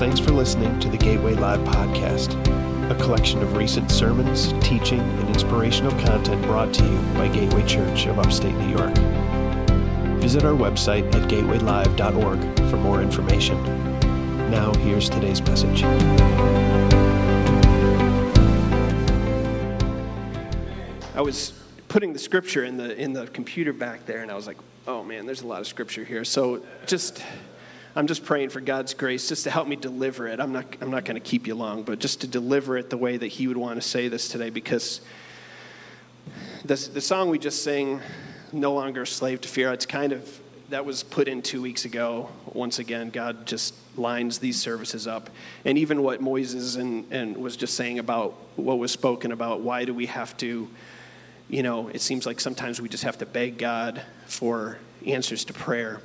Thanks for listening to the Gateway Live podcast, a collection of recent sermons, teaching, and inspirational content brought to you by Gateway Church of Upstate New York. Visit our website at gatewaylive.org for more information. Now, here's today's message. I was putting the scripture in the in the computer back there, and I was like, "Oh man, there's a lot of scripture here." So just, I'm just praying for God's grace, just to help me deliver it. I'm not I'm not going to keep you long, but just to deliver it the way that He would want to say this today, because the the song we just sang, "No Longer a Slave to Fear," it's kind of that was put in two weeks ago. Once again, God just lines these services up, and even what Moises and and was just saying about what was spoken about. Why do we have to? you know, it seems like sometimes we just have to beg God for answers to prayer.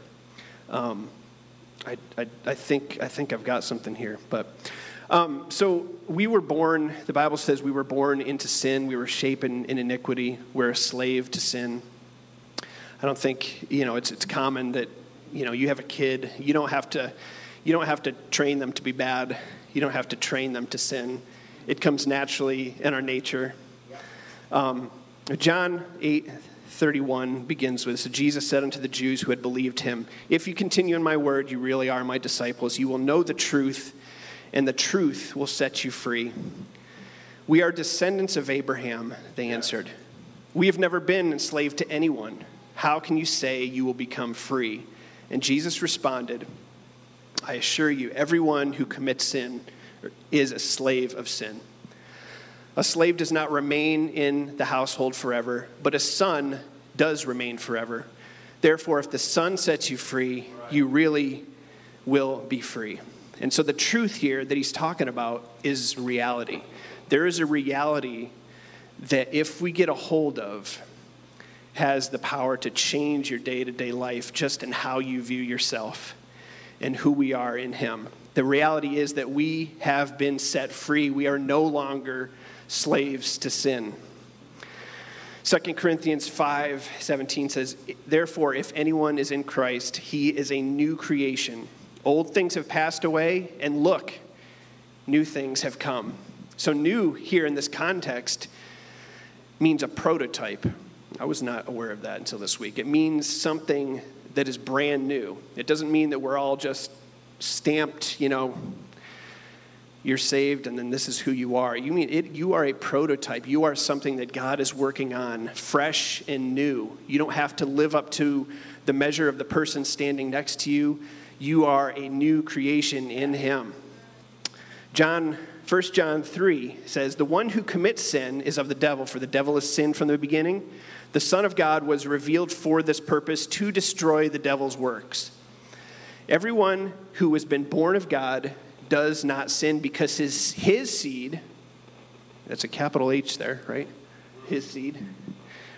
Um, I, I, I, think, I think I've got something here. But um, so we were born, the Bible says we were born into sin. We were shapen in iniquity. We're a slave to sin. I don't think, you know, it's, it's common that, you know, you have a kid, you don't have to, you don't have to train them to be bad. You don't have to train them to sin. It comes naturally in our nature. Um, John 8 31 begins with so Jesus said unto the Jews who had believed him, If you continue in my word, you really are my disciples. You will know the truth, and the truth will set you free. We are descendants of Abraham, they answered. We have never been enslaved to anyone. How can you say you will become free? And Jesus responded, I assure you, everyone who commits sin is a slave of sin. A slave does not remain in the household forever, but a son does remain forever. Therefore, if the son sets you free, you really will be free. And so the truth here that he's talking about is reality. There is a reality that if we get a hold of, has the power to change your day to day life just in how you view yourself and who we are in Him. The reality is that we have been set free. We are no longer slaves to sin. 2 Corinthians 5 17 says, Therefore, if anyone is in Christ, he is a new creation. Old things have passed away, and look, new things have come. So, new here in this context means a prototype. I was not aware of that until this week. It means something that is brand new. It doesn't mean that we're all just stamped, you know, you're saved and then this is who you are. You mean it, you are a prototype. You are something that God is working on, fresh and new. You don't have to live up to the measure of the person standing next to you. You are a new creation in Him. John 1 John 3 says, The one who commits sin is of the devil, for the devil has sin from the beginning. The Son of God was revealed for this purpose to destroy the devil's works. Everyone who has been born of God does not sin because his, his seed, that's a capital H there, right? His seed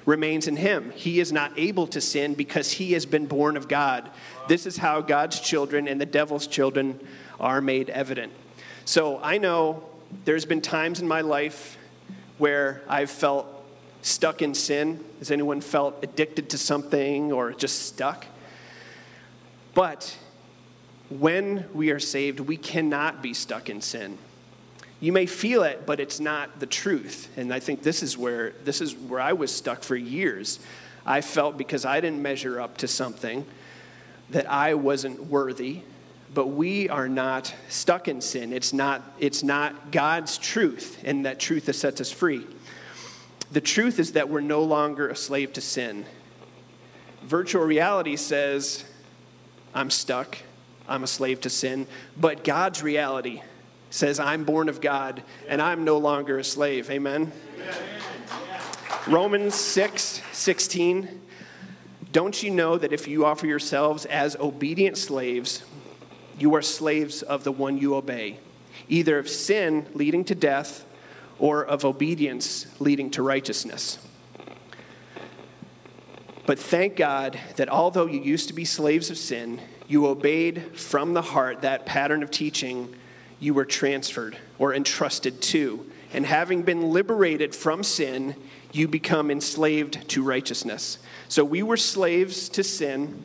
remains in him. He is not able to sin because he has been born of God. This is how God's children and the devil's children are made evident. So I know there's been times in my life where I've felt stuck in sin. Has anyone felt addicted to something or just stuck? But when we are saved, we cannot be stuck in sin. You may feel it, but it's not the truth. And I think this is where this is where I was stuck for years. I felt because I didn't measure up to something that I wasn't worthy. But we are not stuck in sin. It's not, it's not God's truth, and that truth that sets us free. The truth is that we're no longer a slave to sin. Virtual reality says, I'm stuck. I'm a slave to sin. But God's reality says, I'm born of God and I'm no longer a slave. Amen? Amen. Romans 6 16. Don't you know that if you offer yourselves as obedient slaves, you are slaves of the one you obey, either of sin leading to death or of obedience leading to righteousness? But thank God that although you used to be slaves of sin, you obeyed from the heart that pattern of teaching you were transferred or entrusted to. And having been liberated from sin, you become enslaved to righteousness. So we were slaves to sin,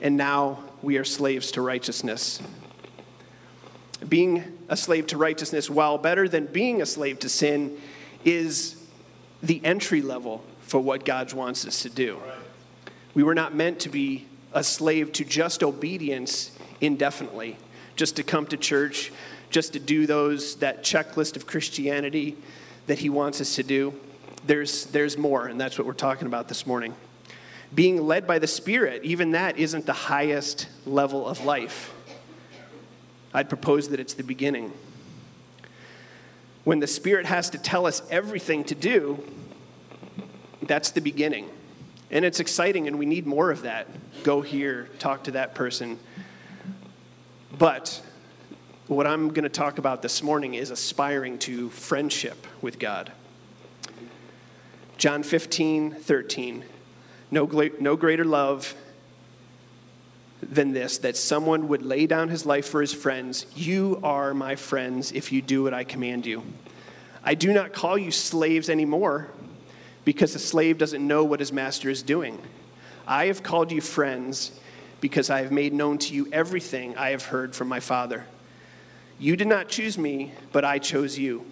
and now we are slaves to righteousness. Being a slave to righteousness, while better than being a slave to sin, is the entry level for what God wants us to do. We were not meant to be a slave to just obedience indefinitely, just to come to church, just to do those that checklist of Christianity that he wants us to do. There's, there's more, and that's what we're talking about this morning. Being led by the Spirit, even that isn't the highest level of life. I'd propose that it's the beginning. When the Spirit has to tell us everything to do, that's the beginning. And it's exciting, and we need more of that. Go here, talk to that person. But what I'm going to talk about this morning is aspiring to friendship with God. John 15, 13. No, no greater love than this that someone would lay down his life for his friends. You are my friends if you do what I command you. I do not call you slaves anymore because a slave doesn't know what his master is doing. I have called you friends because I have made known to you everything I have heard from my Father. You did not choose me, but I chose you.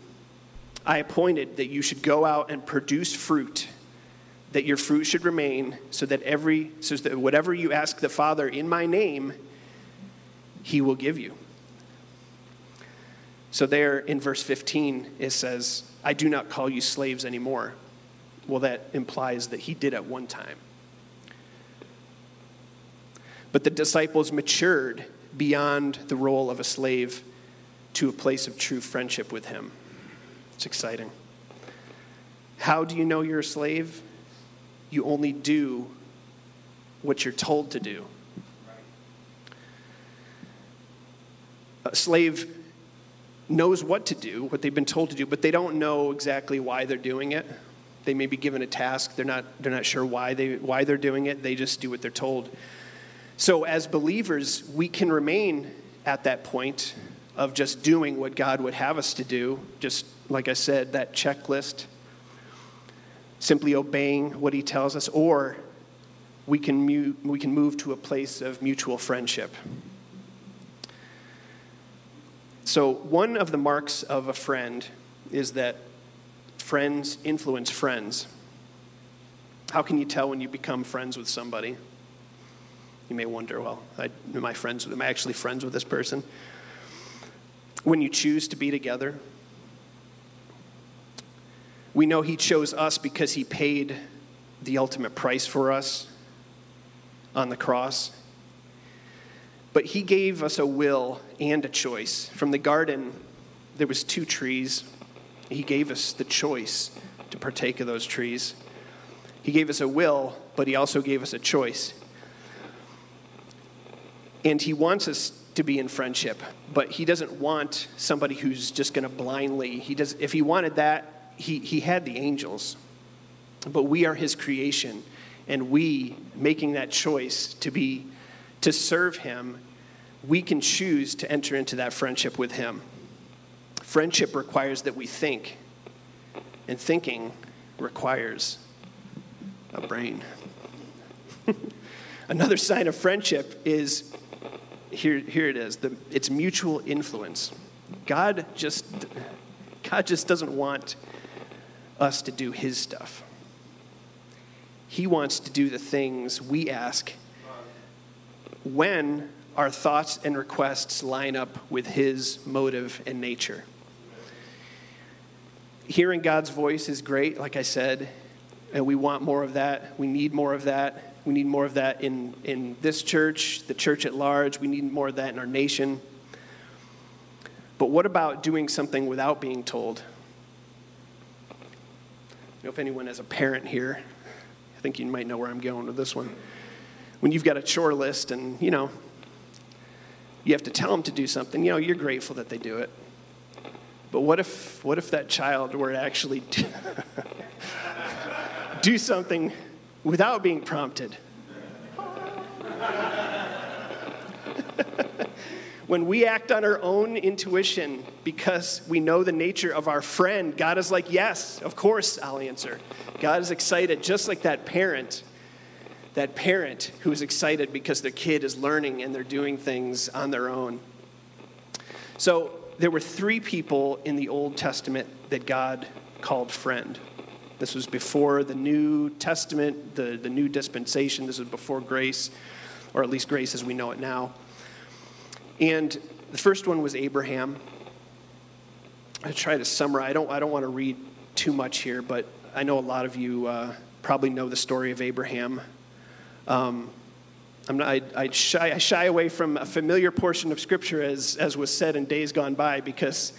I appointed that you should go out and produce fruit, that your fruit should remain, so that every so that whatever you ask the Father in my name, he will give you. So there in verse 15 it says, I do not call you slaves anymore. Well, that implies that he did at one time. But the disciples matured beyond the role of a slave to a place of true friendship with him. It's exciting. How do you know you're a slave? You only do what you're told to do. A slave knows what to do, what they've been told to do, but they don't know exactly why they're doing it. They may be given a task, they're not, they're not sure why, they, why they're doing it, they just do what they're told. So, as believers, we can remain at that point of just doing what God would have us to do, just like I said, that checklist, simply obeying what He tells us, or we can, mu- we can move to a place of mutual friendship. So, one of the marks of a friend is that friends influence friends. How can you tell when you become friends with somebody? You may wonder, well, I, am I friends with, am I actually friends with this person? When you choose to be together, we know He chose us because He paid the ultimate price for us on the cross. But He gave us a will and a choice. From the garden, there was two trees. He gave us the choice to partake of those trees. He gave us a will, but He also gave us a choice. And he wants us to be in friendship, but he doesn't want somebody who's just going to blindly. He does. If he wanted that, he, he had the angels. But we are his creation, and we making that choice to be to serve him, we can choose to enter into that friendship with him. Friendship requires that we think, and thinking requires a brain. Another sign of friendship is here, here it is. The, it's mutual influence. God just, God just doesn't want us to do his stuff. He wants to do the things we ask when our thoughts and requests line up with his motive and nature. Hearing God's voice is great, like I said, and we want more of that. We need more of that. We need more of that in, in this church, the church at large. We need more of that in our nation. But what about doing something without being told? You know, if anyone has a parent here, I think you might know where I'm going with this one. When you've got a chore list and, you know, you have to tell them to do something, you know, you're grateful that they do it. But what if, what if that child were to actually do something without being prompted. when we act on our own intuition because we know the nature of our friend, God is like, Yes, of course, I'll answer. God is excited, just like that parent. That parent who is excited because their kid is learning and they're doing things on their own. So there were three people in the Old Testament that God called friend. This was before the New Testament, the, the new dispensation. This was before grace, or at least grace as we know it now. And the first one was Abraham. I try to summarize. I don't, I don't want to read too much here, but I know a lot of you uh, probably know the story of Abraham. Um, not, I, I, shy, I, shy, away from a familiar portion of Scripture, as, as was said in days gone by, because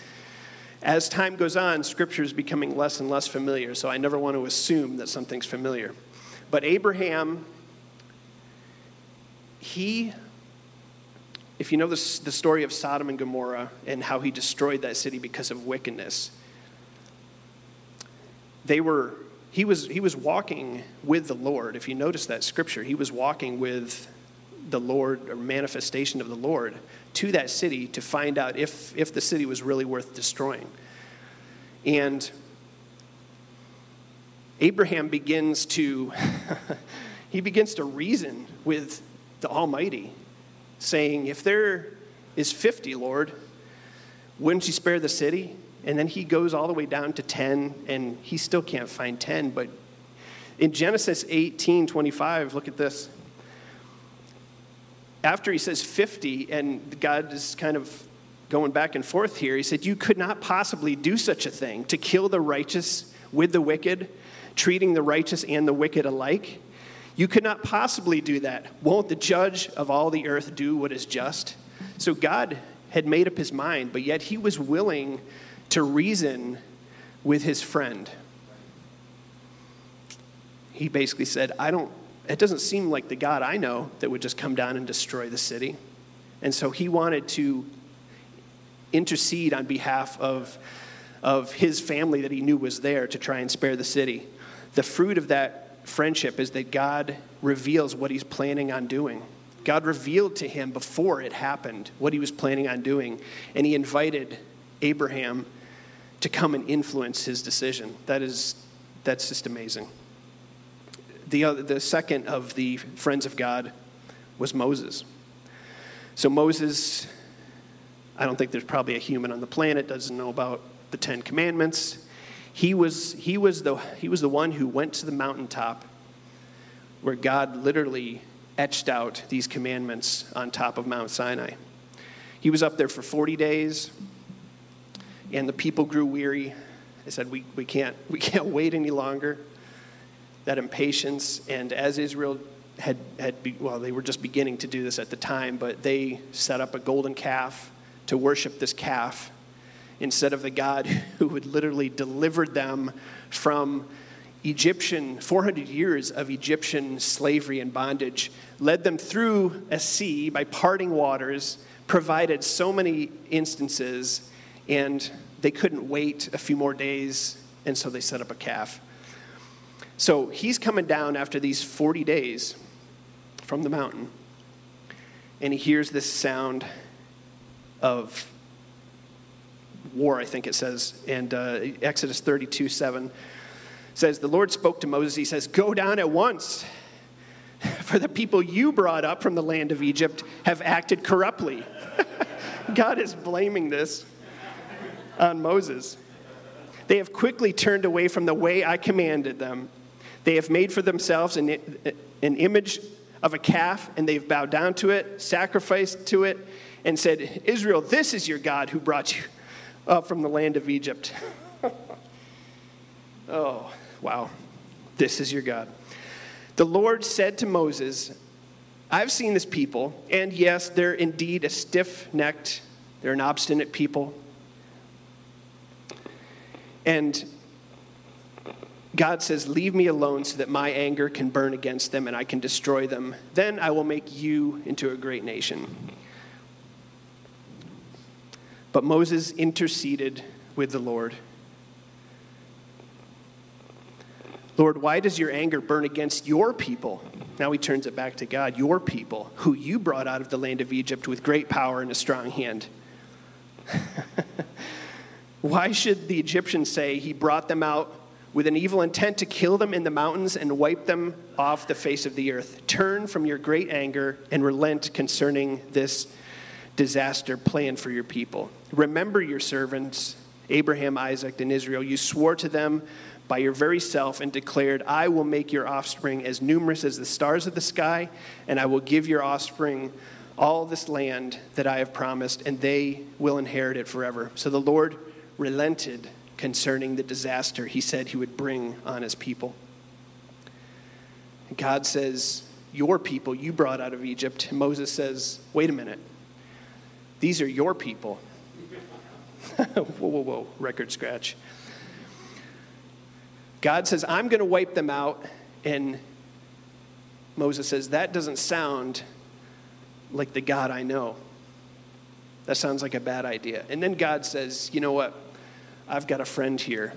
as time goes on, Scripture is becoming less and less familiar, so I never want to assume that something's familiar. But Abraham, he, if you know the, the story of Sodom and Gomorrah and how he destroyed that city because of wickedness, they were he was he was walking with the Lord. If you notice that scripture, he was walking with the Lord or manifestation of the Lord to that city to find out if, if the city was really worth destroying. And Abraham begins to he begins to reason with the Almighty, saying, If there is 50, Lord, wouldn't you spare the city? And then he goes all the way down to 10, and he still can't find 10. But in Genesis 18 25, look at this after he says 50, and God is kind of going back and forth here, he said, You could not possibly do such a thing to kill the righteous with the wicked, treating the righteous and the wicked alike. You could not possibly do that. Won't the judge of all the earth do what is just? So God had made up his mind, but yet he was willing to reason with his friend. He basically said, I don't it doesn't seem like the God I know that would just come down and destroy the city. And so he wanted to intercede on behalf of, of his family that he knew was there to try and spare the city. The fruit of that friendship is that God reveals what he's planning on doing. God revealed to him before it happened what he was planning on doing, and he invited Abraham to come and influence his decision. That is, that's just amazing. The, other, the second of the friends of God was Moses. So Moses, I don't think there's probably a human on the planet doesn't know about the Ten Commandments. He was, he was, the, he was the one who went to the mountaintop where God literally etched out these commandments on top of Mount Sinai. He was up there for 40 days, and the people grew weary. They said, We, we, can't, we can't wait any longer that impatience. And as Israel had, had be, well, they were just beginning to do this at the time, but they set up a golden calf to worship this calf instead of the God who had literally delivered them from Egyptian, 400 years of Egyptian slavery and bondage, led them through a sea by parting waters, provided so many instances, and they couldn't wait a few more days, and so they set up a calf. So he's coming down after these 40 days from the mountain, and he hears this sound of war, I think it says. And uh, Exodus 32 7 says, The Lord spoke to Moses. He says, Go down at once, for the people you brought up from the land of Egypt have acted corruptly. God is blaming this on Moses. They have quickly turned away from the way I commanded them they have made for themselves an, an image of a calf, and they've bowed down to it, sacrificed to it, and said, Israel, this is your God who brought you up from the land of Egypt. oh, wow. This is your God. The Lord said to Moses, I've seen this people, and yes, they're indeed a stiff necked, they're an obstinate people. And God says, Leave me alone so that my anger can burn against them and I can destroy them. Then I will make you into a great nation. But Moses interceded with the Lord. Lord, why does your anger burn against your people? Now he turns it back to God, your people, who you brought out of the land of Egypt with great power and a strong hand. why should the Egyptians say he brought them out with an evil intent to kill them in the mountains and wipe them off the face of the earth. Turn from your great anger and relent concerning this disaster planned for your people. Remember your servants, Abraham, Isaac, and Israel. You swore to them by your very self and declared, I will make your offspring as numerous as the stars of the sky, and I will give your offspring all this land that I have promised, and they will inherit it forever. So the Lord relented concerning the disaster he said he would bring on his people. God says, Your people you brought out of Egypt. And Moses says, Wait a minute. These are your people. whoa, whoa, whoa, record scratch. God says, I'm going to wipe them out. And Moses says, That doesn't sound like the God I know. That sounds like a bad idea. And then God says, You know what? I've got a friend here,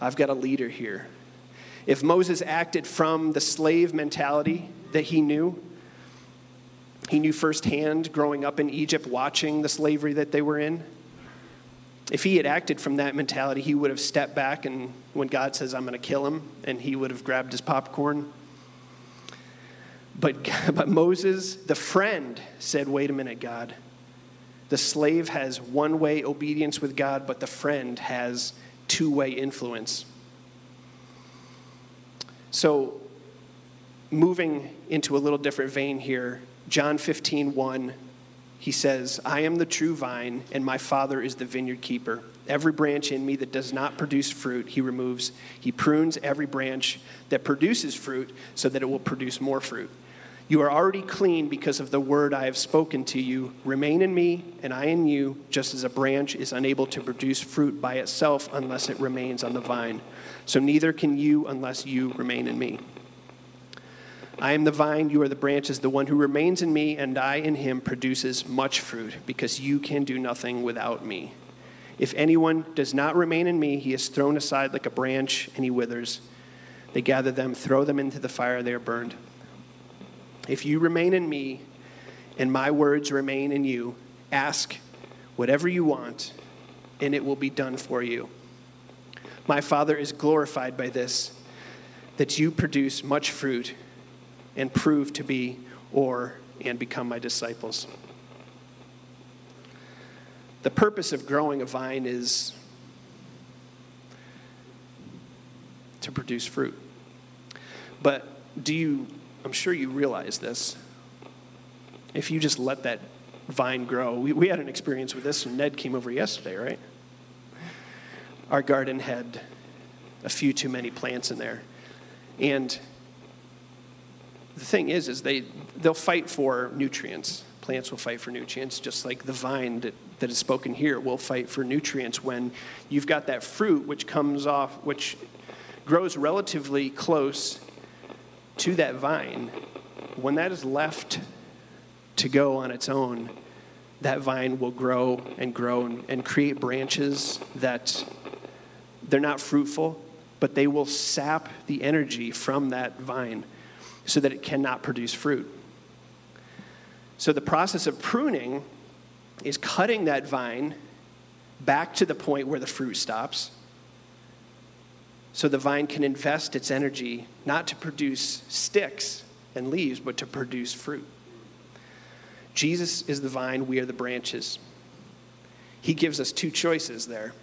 I've got a leader here. If Moses acted from the slave mentality that he knew, he knew firsthand growing up in Egypt, watching the slavery that they were in. If he had acted from that mentality, he would have stepped back, and when God says, I'm going to kill him, and he would have grabbed his popcorn. But, but Moses, the friend, said, Wait a minute, God. The slave has one way obedience with God, but the friend has two way influence. So, moving into a little different vein here, John 15, 1 he says, I am the true vine, and my Father is the vineyard keeper. Every branch in me that does not produce fruit, he removes. He prunes every branch that produces fruit so that it will produce more fruit. You are already clean because of the word I have spoken to you. Remain in me, and I in you, just as a branch is unable to produce fruit by itself unless it remains on the vine. So neither can you unless you remain in me. I am the vine, you are the branches. The one who remains in me and I in him produces much fruit, because you can do nothing without me. If anyone does not remain in me, he is thrown aside like a branch and he withers. They gather them, throw them into the fire, they are burned. If you remain in me and my words remain in you, ask whatever you want, and it will be done for you. My Father is glorified by this, that you produce much fruit and prove to be or and become my disciples. The purpose of growing a vine is to produce fruit. But do you, I'm sure you realize this, if you just let that vine grow, we, we had an experience with this when Ned came over yesterday, right? Our garden had a few too many plants in there. And the thing is, is they, they'll fight for nutrients. Plants will fight for nutrients, just like the vine that, that is spoken here will fight for nutrients when you've got that fruit which comes off, which grows relatively close to that vine. When that is left to go on its own, that vine will grow and grow and, and create branches that they're not fruitful, but they will sap the energy from that vine so that it cannot produce fruit. So the process of pruning is cutting that vine back to the point where the fruit stops so the vine can invest its energy not to produce sticks and leaves, but to produce fruit. Jesus is the vine, we are the branches. He gives us two choices there,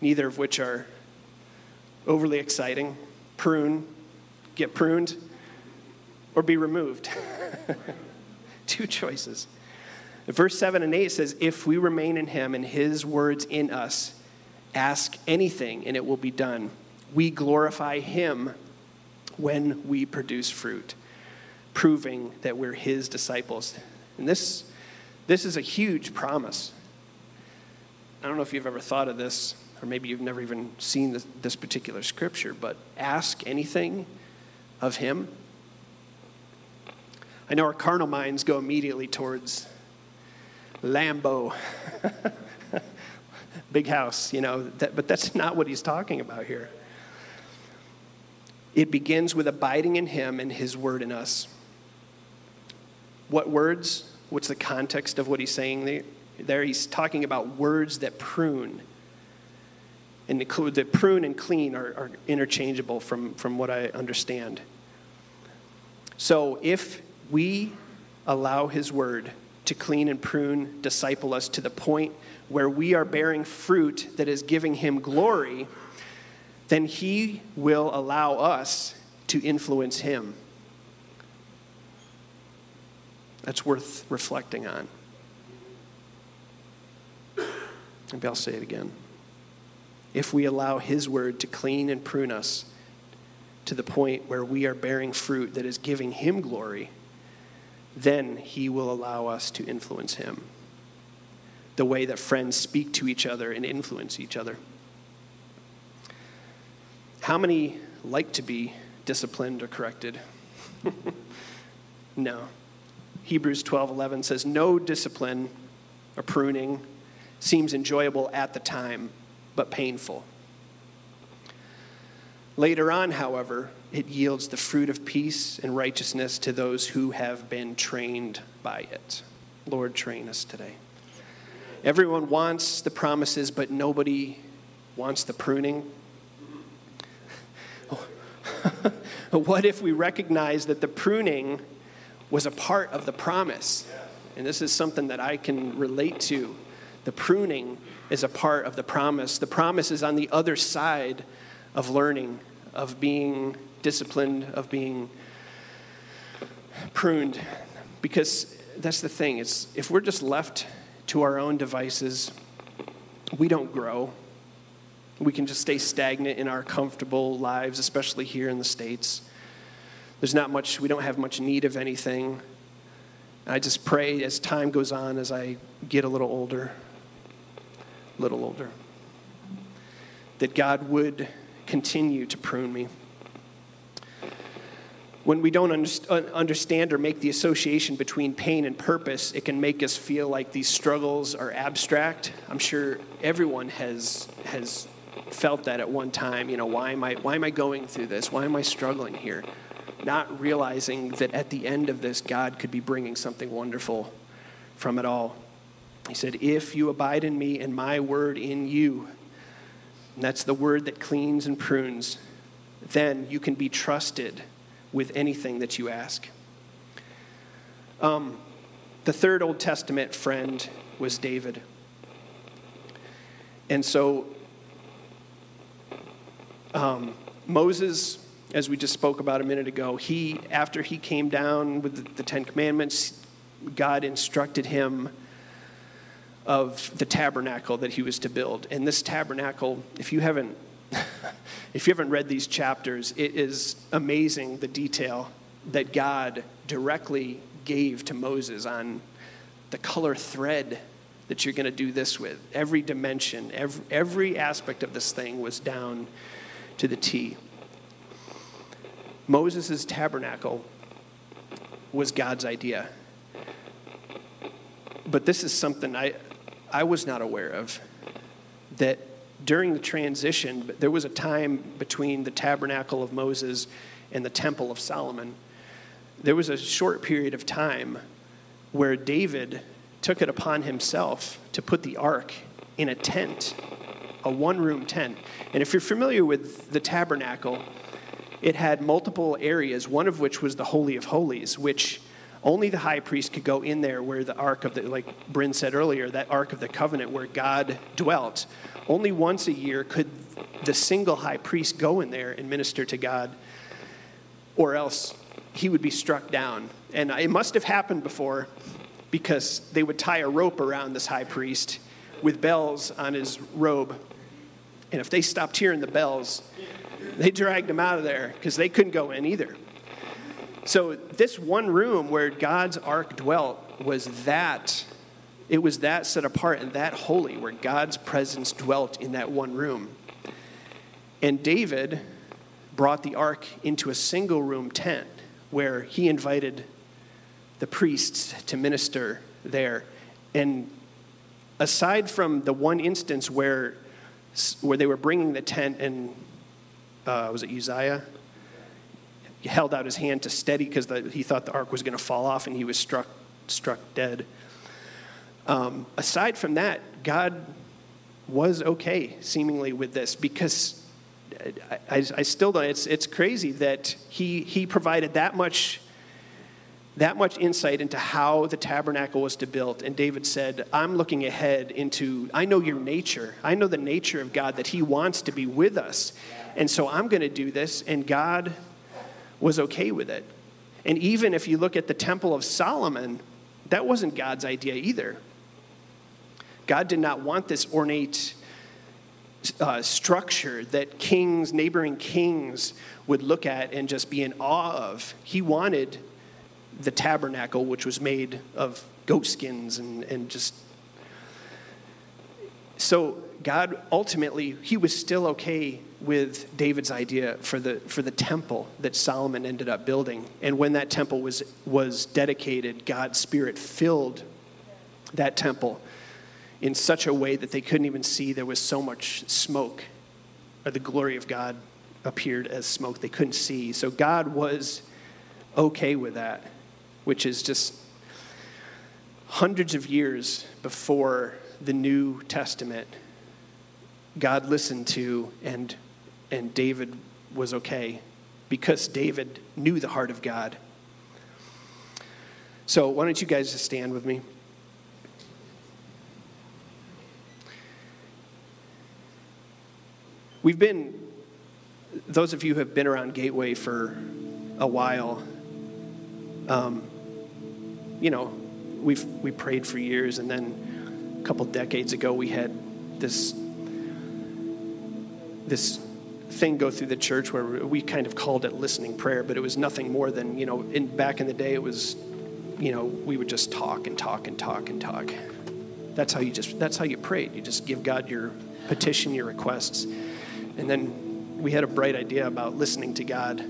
neither of which are overly exciting. Prune, get pruned, or be removed. Two choices. Verse 7 and 8 says, If we remain in him and his words in us, ask anything and it will be done. We glorify him when we produce fruit, proving that we're his disciples. And this, this is a huge promise. I don't know if you've ever thought of this, or maybe you've never even seen this, this particular scripture, but ask anything of him I know our carnal minds go immediately towards Lambo, big house, you know, that, but that's not what he's talking about here. It begins with abiding in him and his word in us. What words? What's the context of what he's saying there? he's talking about words that prune. And the prune and clean are, are interchangeable from, from what I understand. So if we allow His word to clean and prune, disciple us to the point where we are bearing fruit that is giving him glory, then he will allow us to influence him. That's worth reflecting on. Maybe I'll say it again. If we allow his word to clean and prune us to the point where we are bearing fruit that is giving him glory, then he will allow us to influence him the way that friends speak to each other and influence each other. How many like to be disciplined or corrected? no. Hebrews 12:11 says no discipline or pruning seems enjoyable at the time but painful. Later on, however, it yields the fruit of peace and righteousness to those who have been trained by it. Lord, train us today. Everyone wants the promises, but nobody wants the pruning. what if we recognize that the pruning was a part of the promise? And this is something that I can relate to. The pruning is a part of the promise. The promise is on the other side of learning, of being disciplined, of being pruned. Because that's the thing, it's if we're just left to our own devices, we don't grow. We can just stay stagnant in our comfortable lives, especially here in the States. There's not much, we don't have much need of anything. I just pray as time goes on, as I get a little older, little older, that God would continue to prune me when we don't understand or make the association between pain and purpose, it can make us feel like these struggles are abstract. I'm sure everyone has, has felt that at one time. You know, why am, I, why am I going through this? Why am I struggling here? Not realizing that at the end of this, God could be bringing something wonderful from it all. He said, If you abide in me and my word in you, and that's the word that cleans and prunes, then you can be trusted with anything that you ask. Um, the third Old Testament friend was David. And so um, Moses, as we just spoke about a minute ago, he, after he came down with the, the Ten Commandments, God instructed him of the tabernacle that he was to build. And this tabernacle, if you haven't if you haven't read these chapters, it is amazing the detail that God directly gave to Moses on the color thread that you're going to do this with. Every dimension, every, every aspect of this thing was down to the T. Moses' tabernacle was God's idea. But this is something I, I was not aware of that during the transition, there was a time between the tabernacle of Moses and the temple of Solomon. There was a short period of time where David took it upon himself to put the ark in a tent, a one room tent. And if you're familiar with the tabernacle, it had multiple areas, one of which was the Holy of Holies, which only the high priest could go in there where the ark of the, like Bryn said earlier, that ark of the covenant where God dwelt. Only once a year could the single high priest go in there and minister to God, or else he would be struck down. And it must have happened before because they would tie a rope around this high priest with bells on his robe. And if they stopped hearing the bells, they dragged him out of there because they couldn't go in either. So, this one room where God's ark dwelt was that it was that set apart and that holy where God's presence dwelt in that one room. And David brought the ark into a single room tent where he invited the priests to minister there. And aside from the one instance where, where they were bringing the tent and uh, was it Uzziah? He held out his hand to steady because he thought the ark was going to fall off and he was struck, struck dead. Um, aside from that, God was okay, seemingly, with this because I, I, I still don't. It's, it's crazy that he, he provided that much that much insight into how the tabernacle was to build. And David said, I'm looking ahead into, I know your nature. I know the nature of God, that He wants to be with us. And so I'm going to do this. And God was okay with it. And even if you look at the Temple of Solomon, that wasn't God's idea either. God did not want this ornate uh, structure that kings, neighboring kings, would look at and just be in awe of. He wanted the tabernacle, which was made of goat skins and, and just. So, God ultimately, he was still okay with David's idea for the, for the temple that Solomon ended up building. And when that temple was, was dedicated, God's Spirit filled that temple in such a way that they couldn't even see there was so much smoke, or the glory of God appeared as smoke. They couldn't see. So God was okay with that, which is just hundreds of years before the New Testament. God listened to, and, and David was okay because David knew the heart of God. So, why don't you guys just stand with me? We've been, those of you who have been around Gateway for a while, um, you know, we've we prayed for years, and then a couple decades ago we had this this thing go through the church where we kind of called it listening prayer, but it was nothing more than you know. In back in the day, it was, you know, we would just talk and talk and talk and talk. That's how you just. That's how you prayed. You just give God your petition, your requests. And then we had a bright idea about listening to God,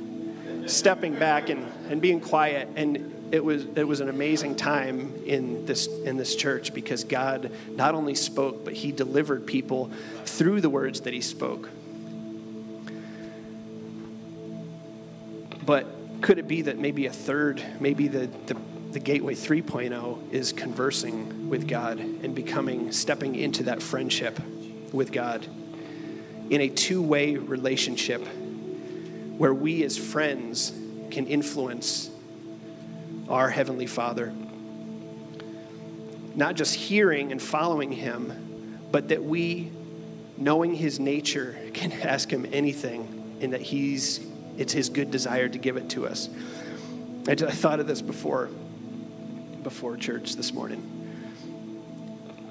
stepping back and, and being quiet. And it was, it was an amazing time in this, in this church because God not only spoke, but He delivered people through the words that He spoke. But could it be that maybe a third, maybe the, the, the Gateway 3.0 is conversing with God and becoming, stepping into that friendship with God? in a two way relationship where we as friends can influence our Heavenly Father. Not just hearing and following Him, but that we, knowing His nature, can ask Him anything and that He's, it's His good desire to give it to us. I, just, I thought of this before, before church this morning.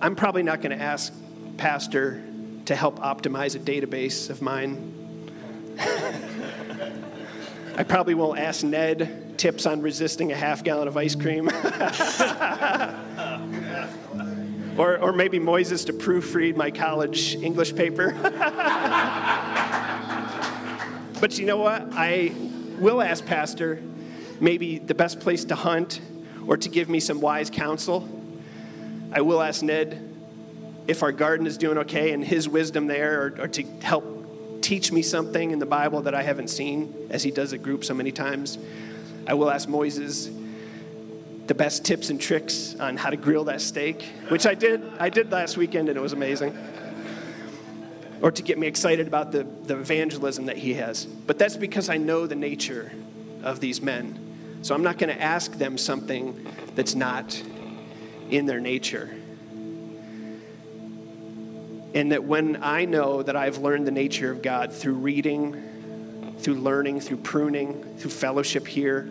I'm probably not going to ask Pastor to help optimize a database of mine. I probably won't ask Ned tips on resisting a half gallon of ice cream. or, or maybe Moises to proofread my college English paper. but you know what? I will ask Pastor maybe the best place to hunt or to give me some wise counsel. I will ask Ned if our garden is doing okay and his wisdom there, or, or to help teach me something in the Bible that I haven't seen, as he does at group so many times. I will ask Moises the best tips and tricks on how to grill that steak, which I did. I did last weekend, and it was amazing. Or to get me excited about the, the evangelism that he has. But that's because I know the nature of these men. So I'm not going to ask them something that's not in their nature. And that when I know that I've learned the nature of God through reading, through learning, through pruning, through fellowship here,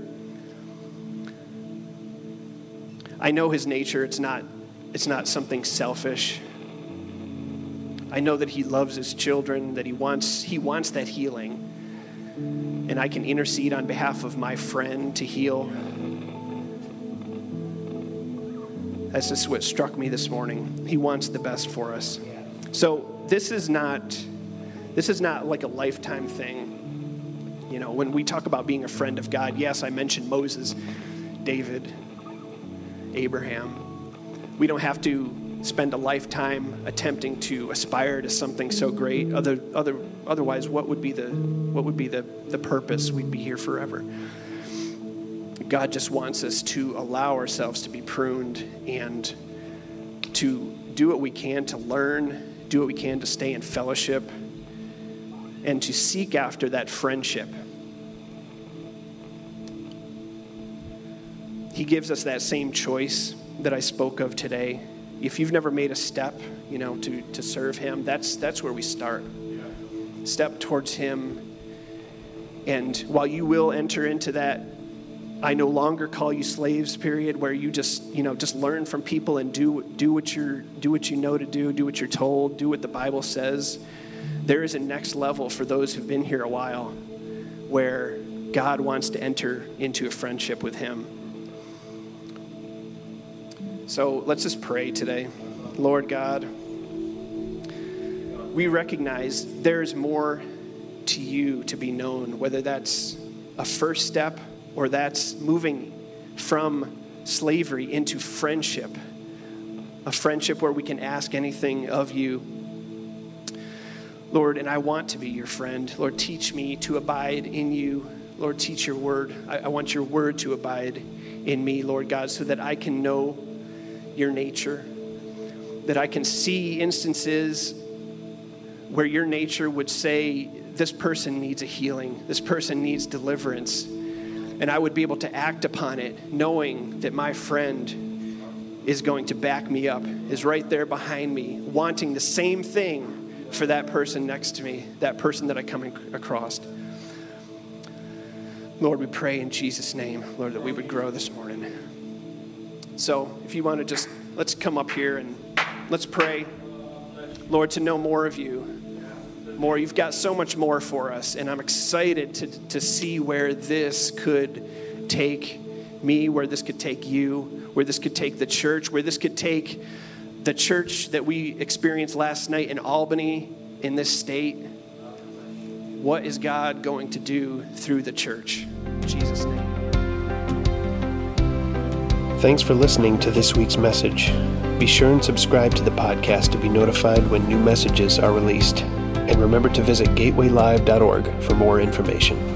I know his nature. It's not, it's not something selfish. I know that he loves his children, that he wants, he wants that healing. And I can intercede on behalf of my friend to heal. That's just what struck me this morning. He wants the best for us. So this is not this is not like a lifetime thing. You know, when we talk about being a friend of God, yes, I mentioned Moses, David, Abraham. We don't have to spend a lifetime attempting to aspire to something so great. Other, other, otherwise, what would be the what would be the, the purpose? We'd be here forever. God just wants us to allow ourselves to be pruned and to do what we can to learn do what we can to stay in fellowship and to seek after that friendship. He gives us that same choice that I spoke of today. If you've never made a step, you know, to, to serve Him, that's, that's where we start. Step towards Him. And while you will enter into that I no longer call you slaves period where you just, you know, just learn from people and do do what you're do what you know to do, do what you're told, do what the Bible says. There is a next level for those who've been here a while where God wants to enter into a friendship with him. So, let's just pray today. Lord God, we recognize there's more to you to be known, whether that's a first step or that's moving from slavery into friendship, a friendship where we can ask anything of you. Lord, and I want to be your friend. Lord, teach me to abide in you. Lord, teach your word. I, I want your word to abide in me, Lord God, so that I can know your nature, that I can see instances where your nature would say, this person needs a healing, this person needs deliverance and I would be able to act upon it knowing that my friend is going to back me up, is right there behind me, wanting the same thing for that person next to me, that person that I come across. Lord, we pray in Jesus' name, Lord, that we would grow this morning. So if you want to just, let's come up here and let's pray, Lord, to know more of you more. You've got so much more for us, and I'm excited to, to see where this could take me, where this could take you, where this could take the church, where this could take the church that we experienced last night in Albany, in this state. What is God going to do through the church? In Jesus' name. Thanks for listening to this week's message. Be sure and subscribe to the podcast to be notified when new messages are released and remember to visit gatewaylive.org for more information.